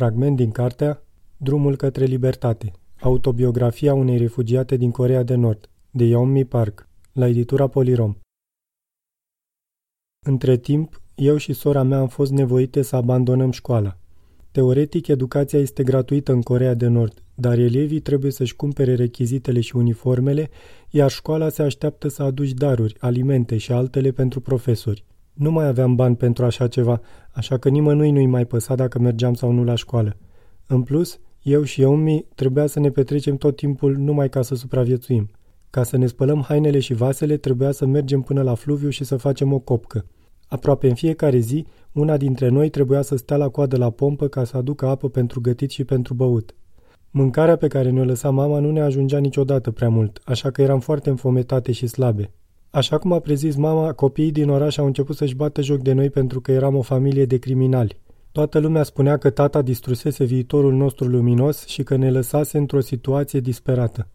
Fragment din cartea Drumul către libertate. Autobiografia unei refugiate din Corea de Nord, de Yeonmi Park, la editura Polirom. Între timp, eu și sora mea am fost nevoite să abandonăm școala. Teoretic, educația este gratuită în Corea de Nord, dar elevii trebuie să-și cumpere rechizitele și uniformele, iar școala se așteaptă să aduci daruri, alimente și altele pentru profesori. Nu mai aveam bani pentru așa ceva, așa că nimănui nu-i mai păsa dacă mergeam sau nu la școală. În plus, eu și Eumi trebuia să ne petrecem tot timpul numai ca să supraviețuim. Ca să ne spălăm hainele și vasele, trebuia să mergem până la fluviu și să facem o copcă. Aproape în fiecare zi, una dintre noi trebuia să stea la coadă la pompă ca să aducă apă pentru gătit și pentru băut. Mâncarea pe care ne-o lăsa mama nu ne ajungea niciodată prea mult, așa că eram foarte înfometate și slabe. Așa cum a prezis mama, copiii din oraș au început să-și bată joc de noi pentru că eram o familie de criminali. Toată lumea spunea că tata distrusese viitorul nostru luminos și că ne lăsase într-o situație disperată.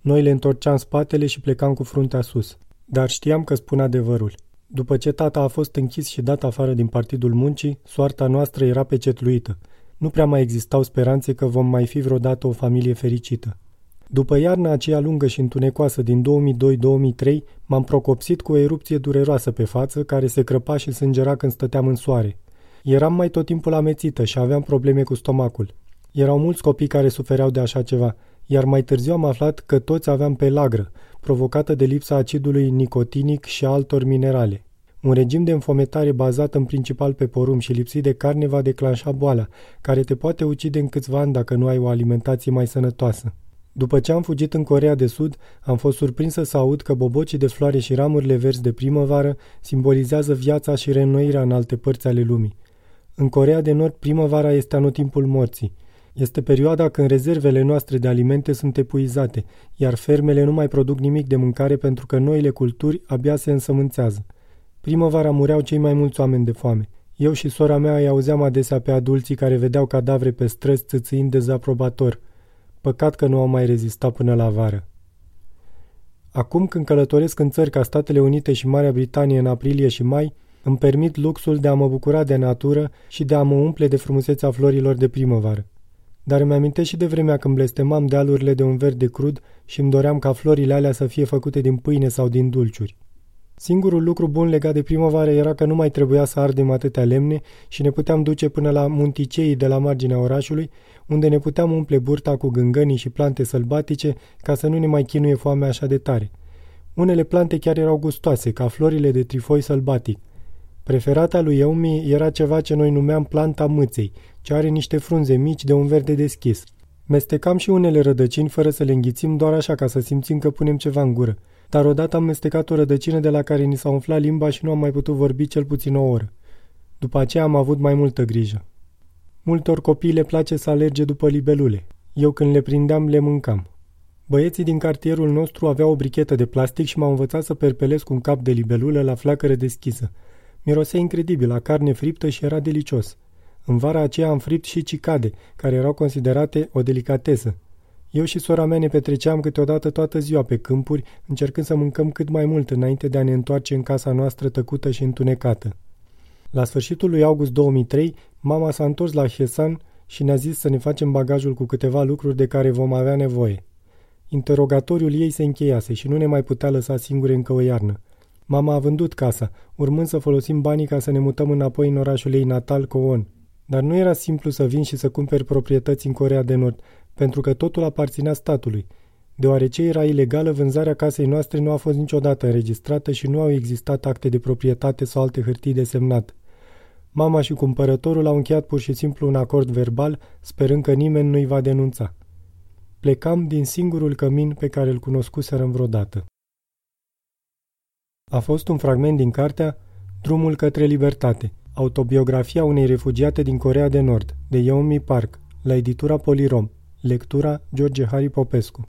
Noi le întorceam spatele și plecam cu fruntea sus. Dar știam că spun adevărul. După ce tata a fost închis și dat afară din Partidul Muncii, soarta noastră era pecetluită. Nu prea mai existau speranțe că vom mai fi vreodată o familie fericită. După iarna aceea lungă și întunecoasă din 2002-2003, m-am procopsit cu o erupție dureroasă pe față, care se crăpa și sângera când stăteam în soare. Eram mai tot timpul amețită și aveam probleme cu stomacul. Erau mulți copii care sufereau de așa ceva, iar mai târziu am aflat că toți aveam pelagră, provocată de lipsa acidului nicotinic și altor minerale. Un regim de înfometare bazat în principal pe porumb și lipsit de carne va declanșa boala, care te poate ucide în câțiva ani dacă nu ai o alimentație mai sănătoasă. După ce am fugit în Corea de Sud, am fost surprinsă să aud că bobocii de floare și ramurile verzi de primăvară simbolizează viața și reînnoirea în alte părți ale lumii. În Corea de Nord, primăvara este anotimpul morții. Este perioada când rezervele noastre de alimente sunt epuizate, iar fermele nu mai produc nimic de mâncare pentru că noile culturi abia se însămânțează. Primăvara mureau cei mai mulți oameni de foame. Eu și sora mea îi auzeam adesea pe adulții care vedeau cadavre pe străzi țâțâind dezaprobator – Păcat că nu au mai rezistat până la vară. Acum când călătoresc în țări ca Statele Unite și Marea Britanie în aprilie și mai, îmi permit luxul de a mă bucura de natură și de a mă umple de frumusețea florilor de primăvară. Dar îmi amintesc și de vremea când blestemam dealurile de un verde crud și îmi doream ca florile alea să fie făcute din pâine sau din dulciuri. Singurul lucru bun legat de primăvară era că nu mai trebuia să ardem atâtea lemne și ne puteam duce până la munticeii de la marginea orașului, unde ne puteam umple burta cu gângănii și plante sălbatice ca să nu ne mai chinuie foamea așa de tare. Unele plante chiar erau gustoase, ca florile de trifoi sălbatic. Preferata lui Eumi era ceva ce noi numeam planta mâței, ce are niște frunze mici de un verde deschis. Mestecam și unele rădăcini fără să le înghițim doar așa ca să simțim că punem ceva în gură dar odată am mestecat o rădăcină de la care ni s-a umflat limba și nu am mai putut vorbi cel puțin o oră. După aceea am avut mai multă grijă. Multor copii le place să alerge după libelule. Eu când le prindeam, le mâncam. Băieții din cartierul nostru aveau o brichetă de plastic și m-au învățat să perpelesc un cap de libelulă la flacără deschisă. Mirosea incredibil la carne friptă și era delicios. În vara aceea am fript și cicade, care erau considerate o delicatesă, eu și sora mea ne petreceam câteodată toată ziua pe câmpuri, încercând să mâncăm cât mai mult înainte de a ne întoarce în casa noastră tăcută și întunecată. La sfârșitul lui august 2003, mama s-a întors la Hesan și ne-a zis să ne facem bagajul cu câteva lucruri de care vom avea nevoie. Interogatoriul ei se încheiase și nu ne mai putea lăsa singure încă o iarnă. Mama a vândut casa, urmând să folosim banii ca să ne mutăm înapoi în orașul ei natal, Coon. Dar nu era simplu să vin și să cumperi proprietăți în Corea de Nord, pentru că totul aparținea statului. Deoarece era ilegală, vânzarea casei noastre nu a fost niciodată înregistrată și nu au existat acte de proprietate sau alte hârtii de semnat. Mama și cumpărătorul au încheiat pur și simplu un acord verbal, sperând că nimeni nu-i va denunța. Plecam din singurul cămin pe care îl cunoscuserăm vreodată. A fost un fragment din cartea Drumul către libertate, autobiografia unei refugiate din Corea de Nord, de Yeonmi Park, la editura Polirom, Lectura George Hari Popescu